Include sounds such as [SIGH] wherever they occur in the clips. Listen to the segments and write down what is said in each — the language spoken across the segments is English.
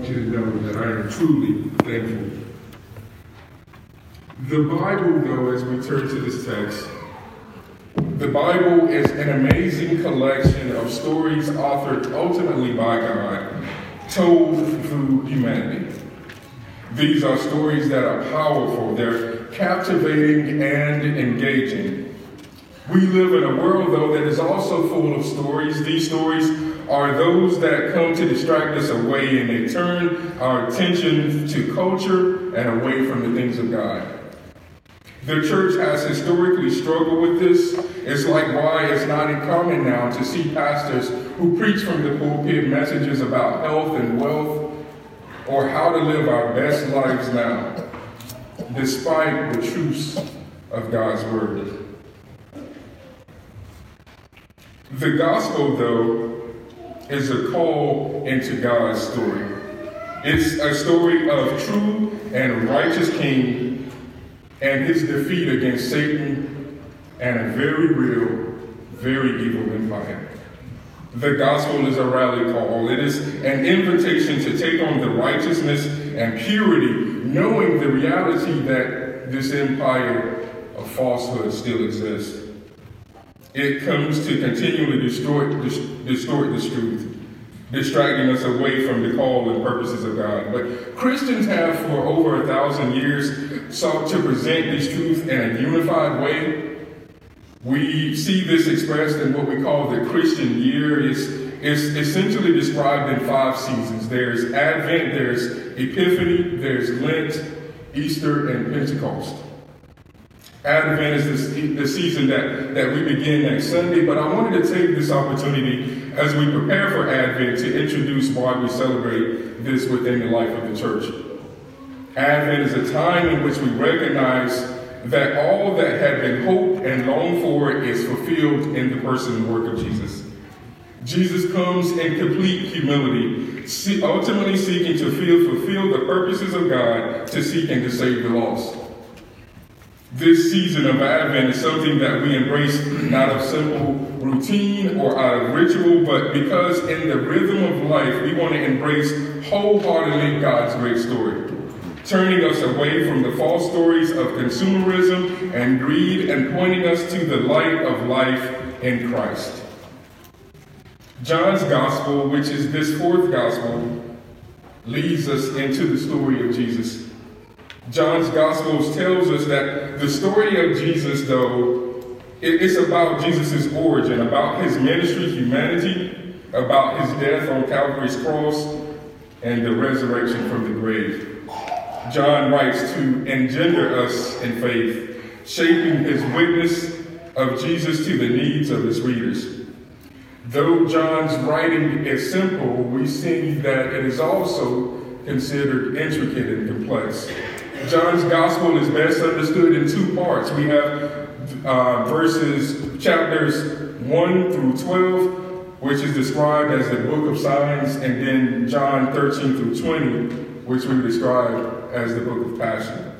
want you to know that I am truly thankful. The Bible, though, as we turn to this text, the Bible is an amazing collection of stories authored ultimately by God, told through humanity. These are stories that are powerful, they're captivating and engaging. We live in a world, though, that is also full of stories. These stories are those that come to distract us away and they turn our attention to culture and away from the things of God. The church has historically struggled with this. It's like why it's not uncommon now to see pastors who preach from the pulpit messages about health and wealth or how to live our best lives now, despite the truths of God's Word. The gospel, though, is a call into God's story. It's a story of true and righteous king and his defeat against Satan and a very real, very evil empire. The gospel is a rally call. It is an invitation to take on the righteousness and purity, knowing the reality that this empire of falsehood still exists. It comes to continually distort, distort this truth, distracting us away from the call and purposes of God. But Christians have, for over a thousand years, sought to present this truth in a unified way we see this expressed in what we call the Christian year. It's, it's essentially described in five seasons. There's Advent, there's Epiphany, there's Lent, Easter, and Pentecost. Advent is the, season that, that we begin next Sunday, but I wanted to take this opportunity as we prepare for Advent to introduce why we celebrate this within the life of the church. Advent is a time in which we recognize that all that had been hoped and longed for is fulfilled in the person and work of Jesus. Jesus comes in complete humility, ultimately seeking to fulfill the purposes of God to seek and to save the lost. This season of Advent is something that we embrace not of simple routine or out of ritual, but because in the rhythm of life, we want to embrace wholeheartedly God's great story turning us away from the false stories of consumerism and greed and pointing us to the light of life in Christ. John's gospel, which is this fourth gospel, leads us into the story of Jesus. John's Gospels tells us that the story of Jesus, though, it's about Jesus' origin, about his ministry, humanity, about his death on Calvary's cross, and the resurrection from the grave. John writes to engender us in faith, shaping his witness of Jesus to the needs of his readers. Though John's writing is simple, we see that it is also considered intricate and complex. John's gospel is best understood in two parts. We have uh, verses, chapters 1 through 12, which is described as the book of signs, and then John 13 through 20, which we describe as the book of Passion.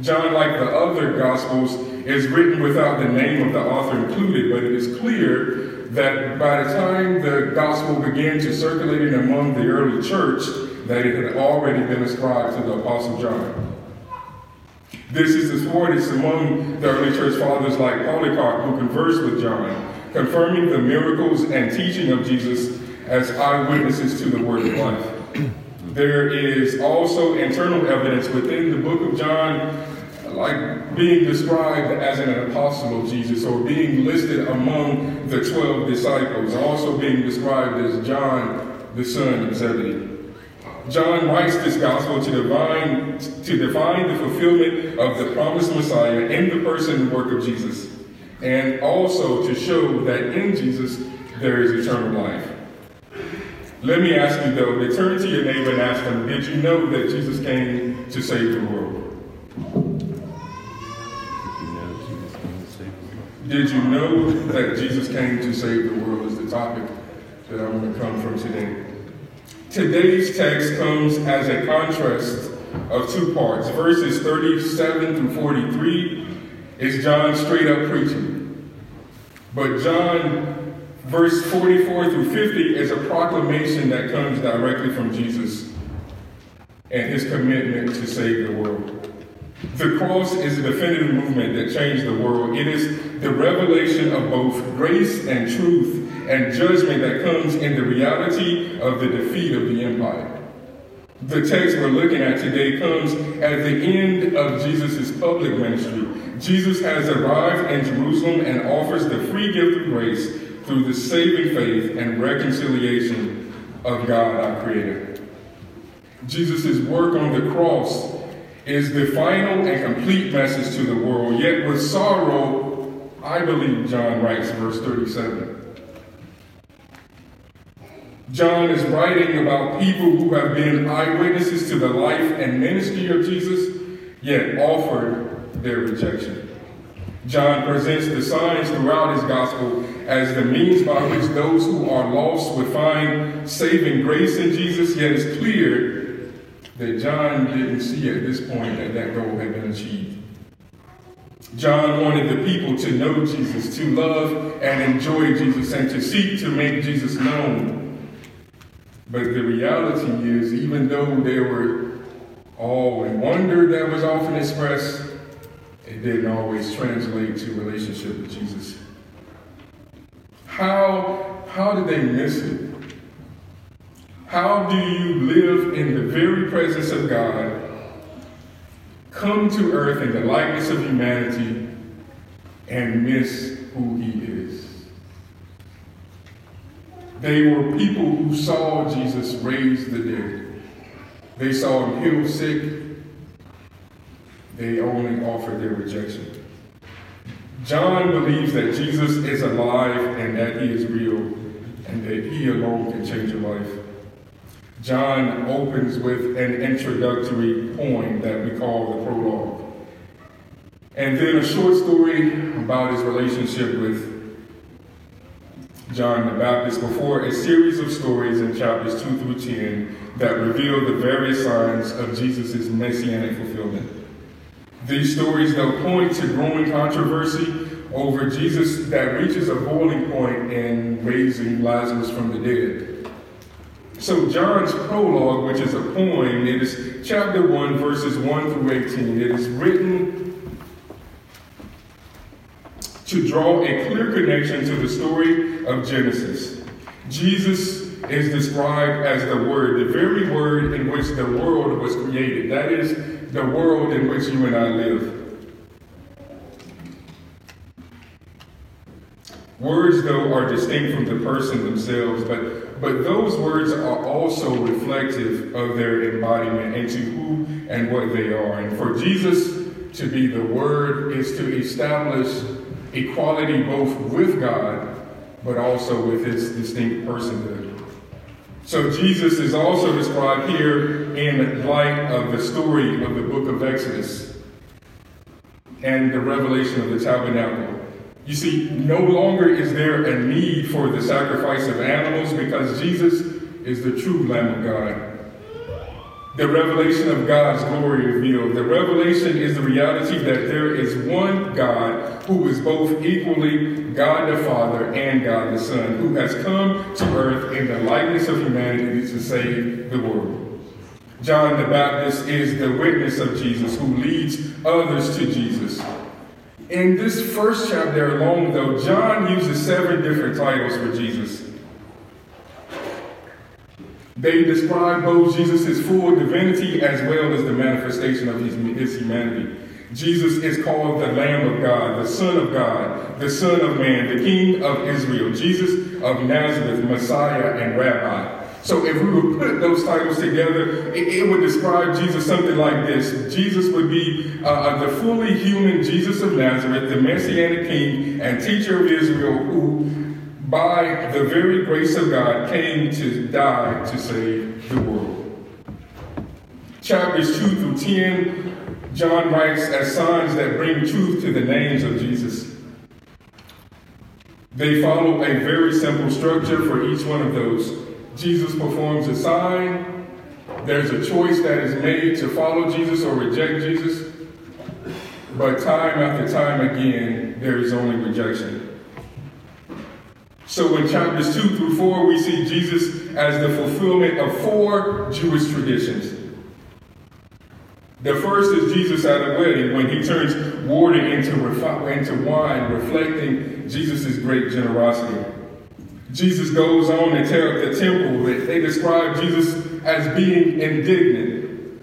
John, like the other Gospels, is written without the name of the author included, but it is clear that by the time the Gospel began to circulate among the early church, that it had already been ascribed to the Apostle John. This is supported among the early church fathers like Polycarp, who conversed with John, confirming the miracles and teaching of Jesus as eyewitnesses to the word of life. [CLEARS THROAT] There is also internal evidence within the book of John, like being described as an apostle of Jesus or being listed among the 12 disciples, also being described as John, the son of Zebedee. John writes this gospel to define, to define the fulfillment of the promised Messiah in the person and work of Jesus, and also to show that in Jesus there is eternal life. Let me ask you though, return to your neighbor and ask them, did you know that Jesus came to save the world? Did you know that Jesus came to save the world is the topic that I want to come from today. Today's text comes as a contrast of two parts. Verses 37 through 43 is John straight up preaching. But John verse 44 through 50 is a proclamation that comes directly from Jesus. and his commitment to save the world. The cross is a definitive movement that changed the world. It is the revelation of both grace and truth and judgment that comes in the reality of the defeat of the empire. The text we're looking at today comes at the end of Jesus' public ministry. Jesus has arrived in Jerusalem and offers the free gift of grace through the saving faith and reconciliation of God, our Creator. Jesus' work on the cross is the final and complete message to the world, yet with sorrow, I believe John writes, verse 37. John is writing about people who have been eyewitnesses to the life and ministry of Jesus, yet offered their rejection. John presents the signs throughout his gospel as the means by which those who are lost would find saving grace in Jesus, yet it's clear that John didn't see at this point that that goal had been achieved. John wanted the people to know Jesus, to love and enjoy Jesus, and to seek to make Jesus known. But the reality is, even though there were and wonder that was often expressed, it didn't always translate to relationship with Jesus. How, how did they miss it? How do you live in the very presence of God, come to earth in the likeness of humanity, and miss who he is? They were people who saw Jesus raise the dead. They saw him heal sick they only offered their rejection. John believes that Jesus is alive and that he is real and that he alone can change your life. John opens with an introductory poem that we call the prologue. And then a short story about his relationship with John the Baptist before a series of stories in chapters 2 through 10 that reveal the various signs of Jesus' messianic fulfillment. These stories, they'll point to growing controversy over Jesus that reaches a boiling point in raising Lazarus from the dead. So, John's prologue, which is a poem, it is chapter 1, verses 1 through 18. It is written to draw a clear connection to the story of Genesis. Jesus is described as the Word, the very Word in which the world was created. That is the world in which you and I live. Words, though, are distinct from the person themselves, but, but those words are also reflective of their embodiment into who and what they are. And for Jesus to be the Word is to establish equality both with God, but also with his distinct personhood. So Jesus is also described here in light of the story of the book of Exodus and the revelation of the tabernacle. You see, no longer is there a need for the sacrifice of animals because Jesus is the true Lamb of God the revelation of God's glory revealed. The revelation is the reality that there is one God who is both equally God the Father and God the Son, who has come to earth in the likeness of humanity to save the world. John the Baptist is the witness of Jesus who leads others to Jesus. In this first chapter alone, though, John uses seven different titles for Jesus. They describe both Jesus' full divinity as well as the manifestation of his, his humanity. Jesus is called the Lamb of God, the Son of God, the Son of Man, the King of Israel, Jesus of Nazareth, Messiah, and Rabbi. So if we would put those titles together, it, it would describe Jesus something like this. Jesus would be uh, the fully human Jesus of Nazareth, the Messianic King and teacher of Israel who by the very grace of God, came to die to save the world. Chapters 2 through 10, John writes as signs that bring truth to the names of Jesus. They follow a very simple structure for each one of those. Jesus performs a sign, there's a choice that is made to follow Jesus or reject Jesus, but time after time again, there is only rejection. So in chapters 2 through 4, we see Jesus as the fulfillment of four Jewish traditions. The first is Jesus at a wedding when he turns water into, into wine, reflecting Jesus' great generosity. Jesus goes on to up the temple they describe Jesus as being indignant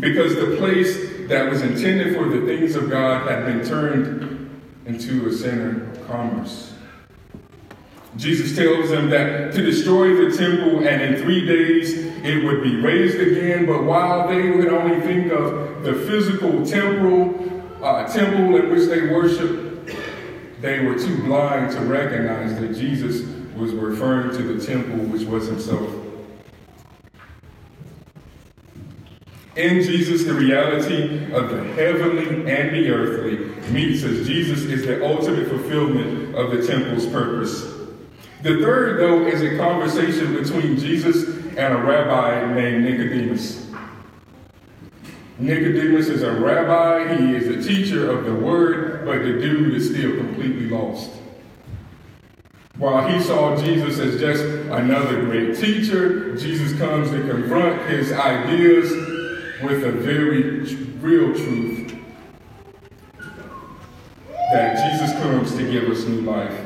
because the place that was intended for the things of God had been turned into a center of commerce. Jesus tells them that to destroy the temple and in three days it would be raised again. But while they would only think of the physical temple, uh, temple in which they worship, they were too blind to recognize that Jesus was referring to the temple which was himself. In Jesus, the reality of the heavenly and the earthly meets as Jesus is the ultimate fulfillment of the temple's purpose. The third, though, is a conversation between Jesus and a rabbi named Nicodemus. Nicodemus is a rabbi, he is a teacher of the word, but the dude is still completely lost. While he saw Jesus as just another great teacher, Jesus comes to confront his ideas with a very real truth that Jesus comes to give us new life.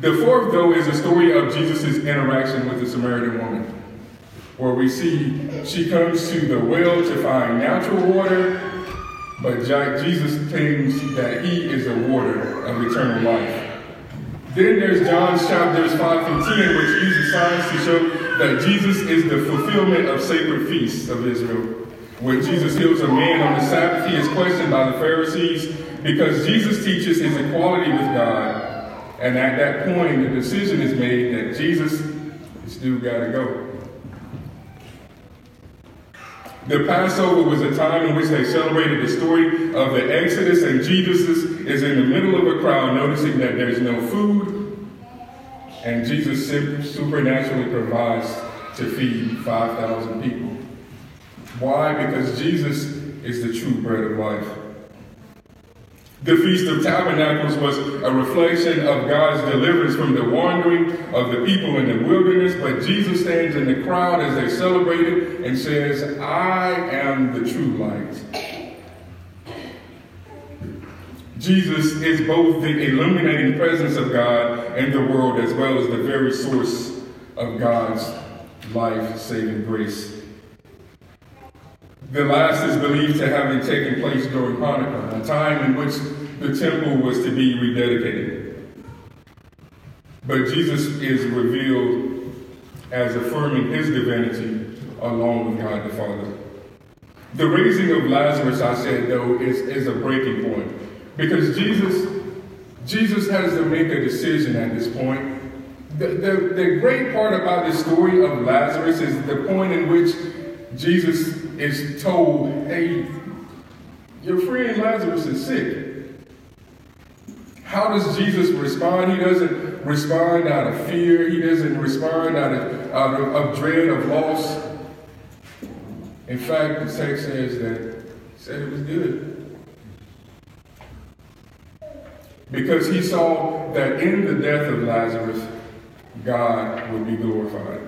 The fourth, though, is a story of Jesus' interaction with the Samaritan woman, where we see she comes to the well to find natural water, but Jesus claims that he is the water of eternal life. Then there's John's chapters 5 through 10, which uses signs to show that Jesus is the fulfillment of sacred feasts of Israel. When Jesus heals a man on the Sabbath, he is questioned by the Pharisees because Jesus teaches his equality with God and at that point, the decision is made that Jesus is still got to go. The Passover was a time in which they celebrated the story of the Exodus, and Jesus is in the middle of a crowd noticing that there's no food, and Jesus supernaturally provides to feed 5,000 people. Why? Because Jesus is the true bread of life. The Feast of Tabernacles was a reflection of God's deliverance from the wandering of the people in the wilderness, but Jesus stands in the crowd as they celebrate it and says, I am the true light. Jesus is both the illuminating presence of God in the world as well as the very source of God's life saving grace. The last is believed to have been taken place during Hanukkah, a time in which the temple was to be rededicated. But Jesus is revealed as affirming his divinity along with God the Father. The raising of Lazarus, I said, though, is, is a breaking point. Because Jesus, Jesus has to make a decision at this point. The, the, the great part about the story of Lazarus is the point in which Jesus is told, hey, your friend Lazarus is sick. How does Jesus respond? He doesn't respond out of fear. He doesn't respond out of, out of, of dread of loss. In fact, the text says that he said it was good. Because he saw that in the death of Lazarus, God would be glorified.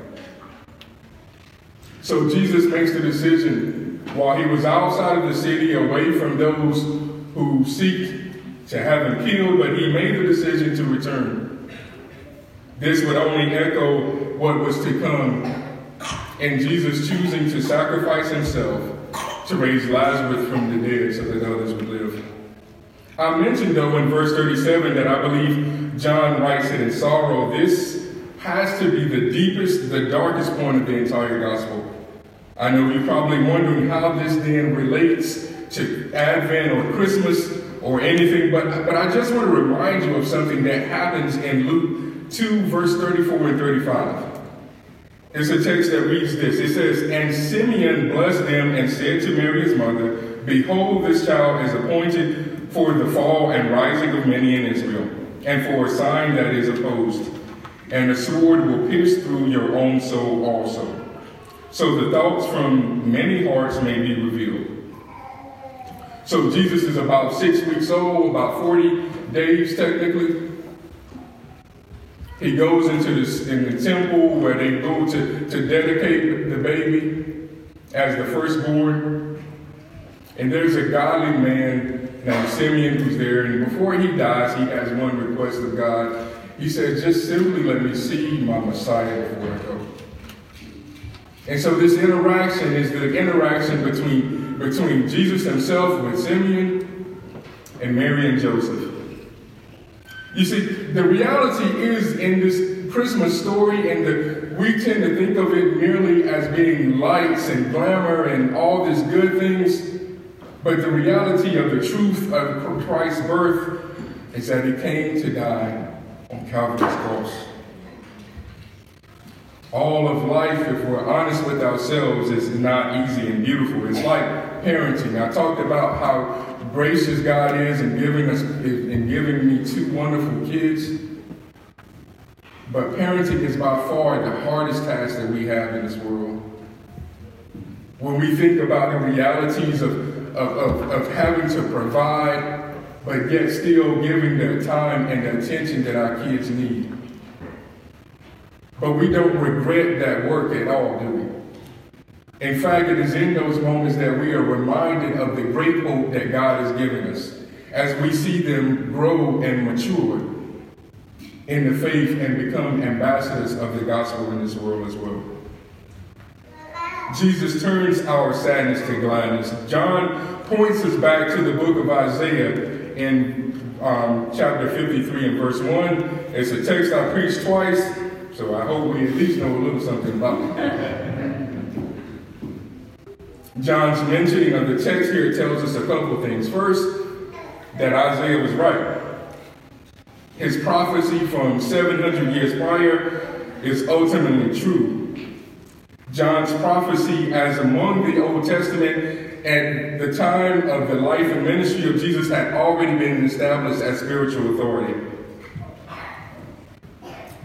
So Jesus makes the decision while he was outside of the city, away from those who seek to have him killed, but he made the decision to return. This would only echo what was to come in Jesus choosing to sacrifice himself to raise Lazarus from the dead so that others would live. I mentioned, though, in verse 37 that I believe John writes it in sorrow. This has to be the deepest, the darkest point of the entire gospel. I know you're probably wondering how this then relates to Advent or Christmas or anything, but, but I just want to remind you of something that happens in Luke 2, verse 34 and 35. It's a text that reads this. It says, And Simeon blessed them and said to Mary his mother, Behold, this child is appointed for the fall and rising of many in Israel, and for a sign that is opposed. And a sword will pierce through your own soul also so the thoughts from many hearts may be revealed. So Jesus is about six weeks old, about 40 days technically. He goes into this in the temple where they go to, to dedicate the baby. as the firstborn. And there's a godly man named Simeon who's there. And before he dies, he has one request of God. He said, Just simply let me see my Messiah before I go. And so this interaction is the interaction between, between Jesus himself with Simeon and Mary and Joseph. You see, the reality is in this Christmas story, and the, we tend to think of it merely as being lights and glamour and all these good things. But the reality of the truth of Christ's birth is that he came to die on Calvary's cross. All of life, if we're honest with ourselves, is not easy and beautiful. It's like parenting. I talked about how gracious God is in giving us in giving me two wonderful kids. But parenting is by far the hardest task that we have in this world. When we think about the realities of, of, of, of having to provide, but yet still giving the time and the attention that our kids need. But we don't regret that work at all, do we? In fact, it is in those moments that we are reminded of the great hope that God has given us as we see them grow and mature in the faith and become ambassadors of the gospel in this world as well. Jesus turns our sadness to gladness. John points us back to the book of Isaiah in um, chapter 53 and verse 1. It's a text I preached twice, so I hope we at least know a little something about it. [LAUGHS] John's mentioning of the text here tells us a couple of things. First, that Isaiah was right. His prophecy from 700 years prior is ultimately true. John's prophecy, as among the Old Testament at the time of the life and ministry of Jesus, had already been established as spiritual authority.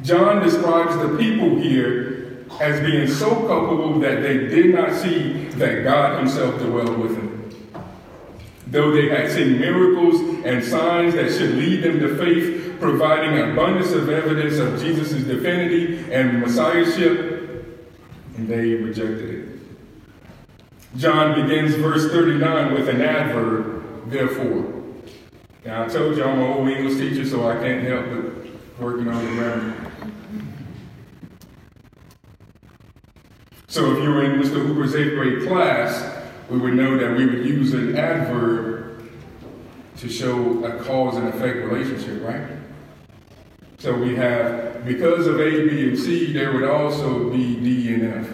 John describes the people here as being so culpable that they did not see that God Himself dwelled with them. Though they had seen miracles and signs that should lead them to faith, providing abundance of evidence of Jesus' divinity and messiahship, and they rejected it. John begins verse 39 with an adverb, therefore. Now, I told you I'm an old English teacher, so I can't help but working on the grammar. So if you were in Mr. Hooper's eighth grade class, we would know that we would use an adverb to show a cause and effect relationship, right? So we have, because of A, B, and C, there would also be D and F.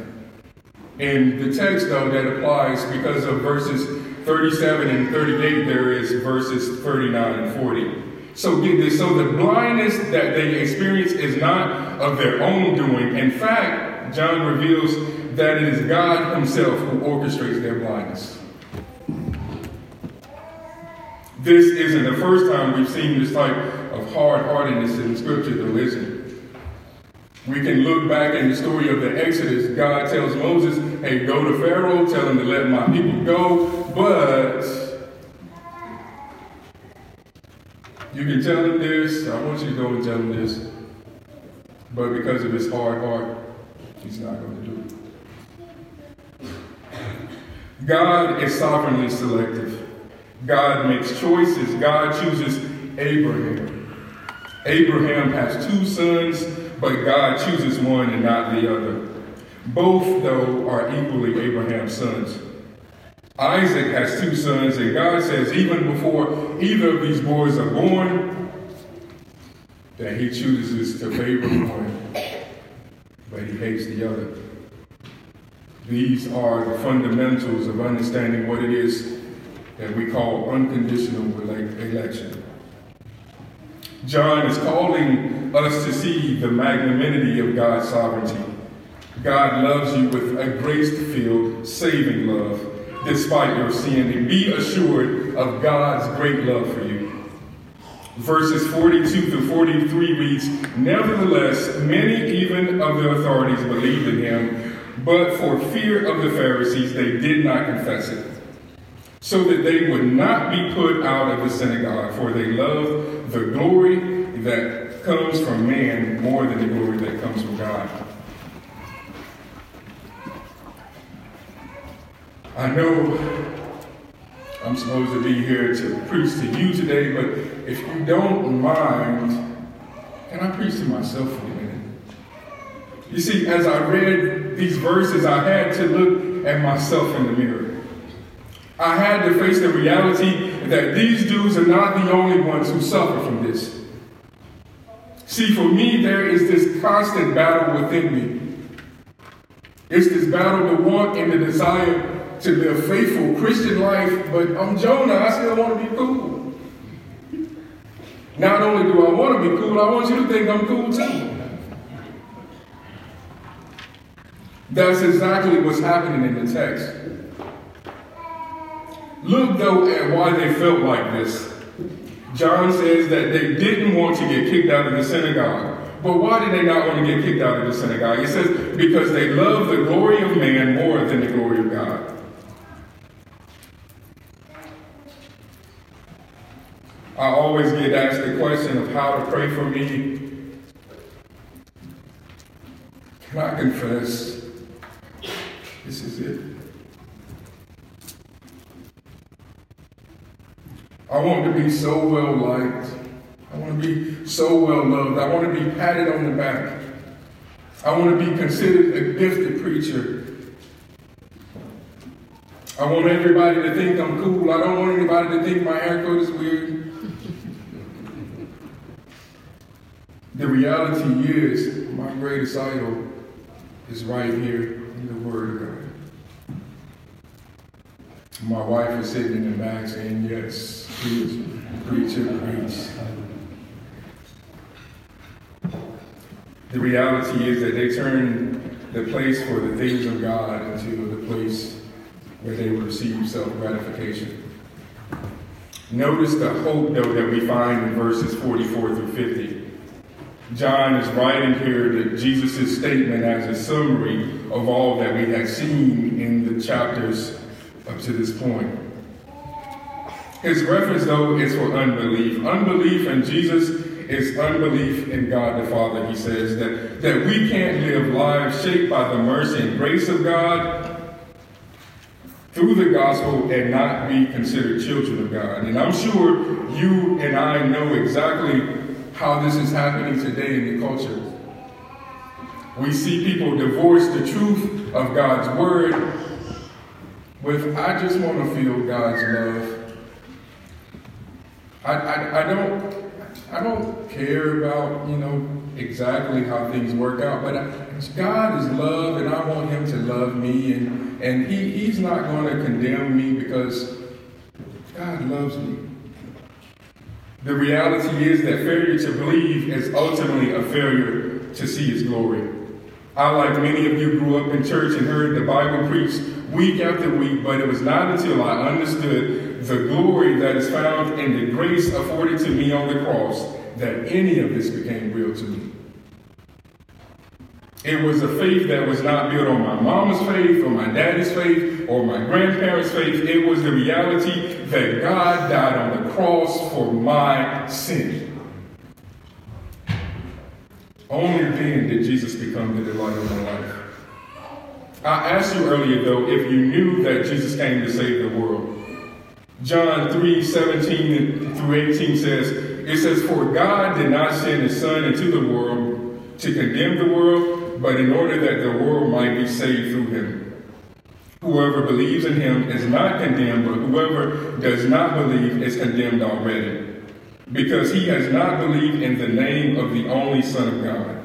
And the text, though, that applies because of verses 37 and 38, there is verses 39 and 40. So get this, so the blindness that they experience is not of their own doing. In fact, John reveals that it is God Himself who orchestrates their blindness. This isn't the first time we've seen this type of hard heartedness in Scripture, though, is it? We can look back in the story of the Exodus. God tells Moses, hey, go to Pharaoh, tell him to let my people go, but you can tell him this. I want you to go and tell him this. But because of his hard heart, he's not going to do it. God is sovereignly selective. God makes choices. God chooses Abraham. Abraham has two sons, but God chooses one and not the other. Both, though, are equally Abraham's sons. Isaac has two sons, and God says, even before either of these boys are born, that he chooses to favor one, but he hates the other. These are the fundamentals of understanding what it is that we call unconditional election. John is calling us to see the magnanimity of God's sovereignty. God loves you with a grace-filled, saving love, despite your sin, and be assured of God's great love for you. Verses 42 to 43 reads, Nevertheless, many even of the authorities believed in him, but for fear of the Pharisees, they did not confess it, so that they would not be put out of the synagogue, for they loved the glory that comes from man more than the glory that comes from God. I know I'm supposed to be here to preach to you today, but if you don't mind, can I preach to myself for a minute? You see, as I read these verses, I had to look at myself in the mirror. I had to face the reality that these dudes are not the only ones who suffer from this. See, for me, there is this constant battle within me. It's this battle to want and the desire to live a faithful Christian life, but I'm Jonah. I still want to be cool. Not only do I want to be cool, I want you to think I'm cool too. That's exactly what's happening in the text. Look, though, at why they felt like this. John says that they didn't want to get kicked out of the synagogue. But why did they not want to get kicked out of the synagogue? He says, because they love the glory of man more than the glory of God. I always get asked the question of how to pray for me. Can I confess? This is it. I want to be so well liked. I want to be so well loved. I want to be patted on the back. I want to be considered a gifted preacher. I want everybody to think I'm cool. I don't want anybody to think my haircut is weird. the reality is, my greatest idol is right here in the Word. My wife is sitting in the back saying, Yes, please, preach, preacher, preach. The reality is that they turned the place for the things of God into the place where they would receive self gratification. Notice the hope, though, that we find in verses 44 through 50. John is writing here that Jesus' statement as a summary of all that we had seen in the chapters up to this point. His reference, though, is for unbelief. Unbelief in Jesus is unbelief in God the Father. He says that, that we can't live lives shaped by the mercy and grace of God through the gospel and not be considered children of God. And I'm sure you and I know exactly how this is happening today in the culture. We see people divorce the truth of God's word with I just want to feel God's love. I, I, I don't I don't care about, you know, exactly how things work out, but I, God is love and I want him to love me and, and he, he's not going to condemn me because God loves me. The reality is that failure to believe is ultimately a failure to see his glory. I, like many of you, grew up in church and heard the Bible preached week after week, but it was not until I understood the glory that is found in the grace afforded to me on the cross that any of this became real to me. It was a faith that was not built on my mama's faith or my daddy's faith or my grandparents' faith. It was the reality that God died on the cross for my sin. Only then did Jesus become the delight of my life. I asked you earlier, though, if you knew that Jesus came to save the world. John 3 17 through 18 says, It says, For God did not send his Son into the world to condemn the world, but in order that the world might be saved through him. Whoever believes in him is not condemned, but whoever does not believe is condemned already, because he has not believed in the name of the only Son of God.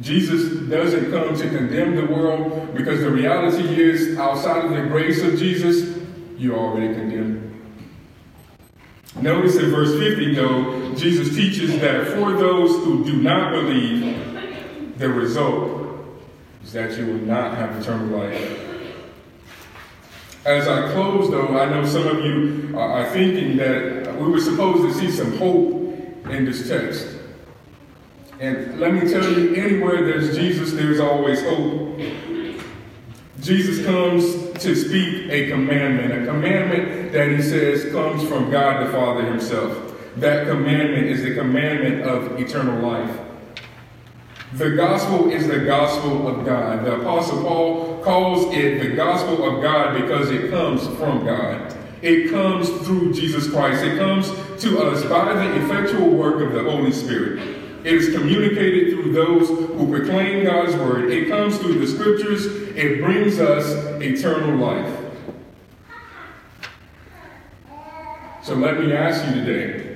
Jesus doesn't come to condemn the world because the reality is, outside of the grace of Jesus, you're already condemned. Notice in verse 50, though, Jesus teaches that for those who do not believe, the result is that you will not have eternal life. As I close, though, I know some of you are thinking that we were supposed to see some hope in this text. And let me tell you, anywhere there's Jesus, there's always hope. Jesus comes to speak a commandment, a commandment that he says comes from God the Father himself. That commandment is the commandment of eternal life. The gospel is the gospel of God. The Apostle Paul calls it the gospel of God because it comes from God. It comes through Jesus Christ. It comes to us by the effectual work of the Holy Spirit. It is communicated through those who proclaim God's word. It comes through the scriptures. It brings us eternal life. So let me ask you today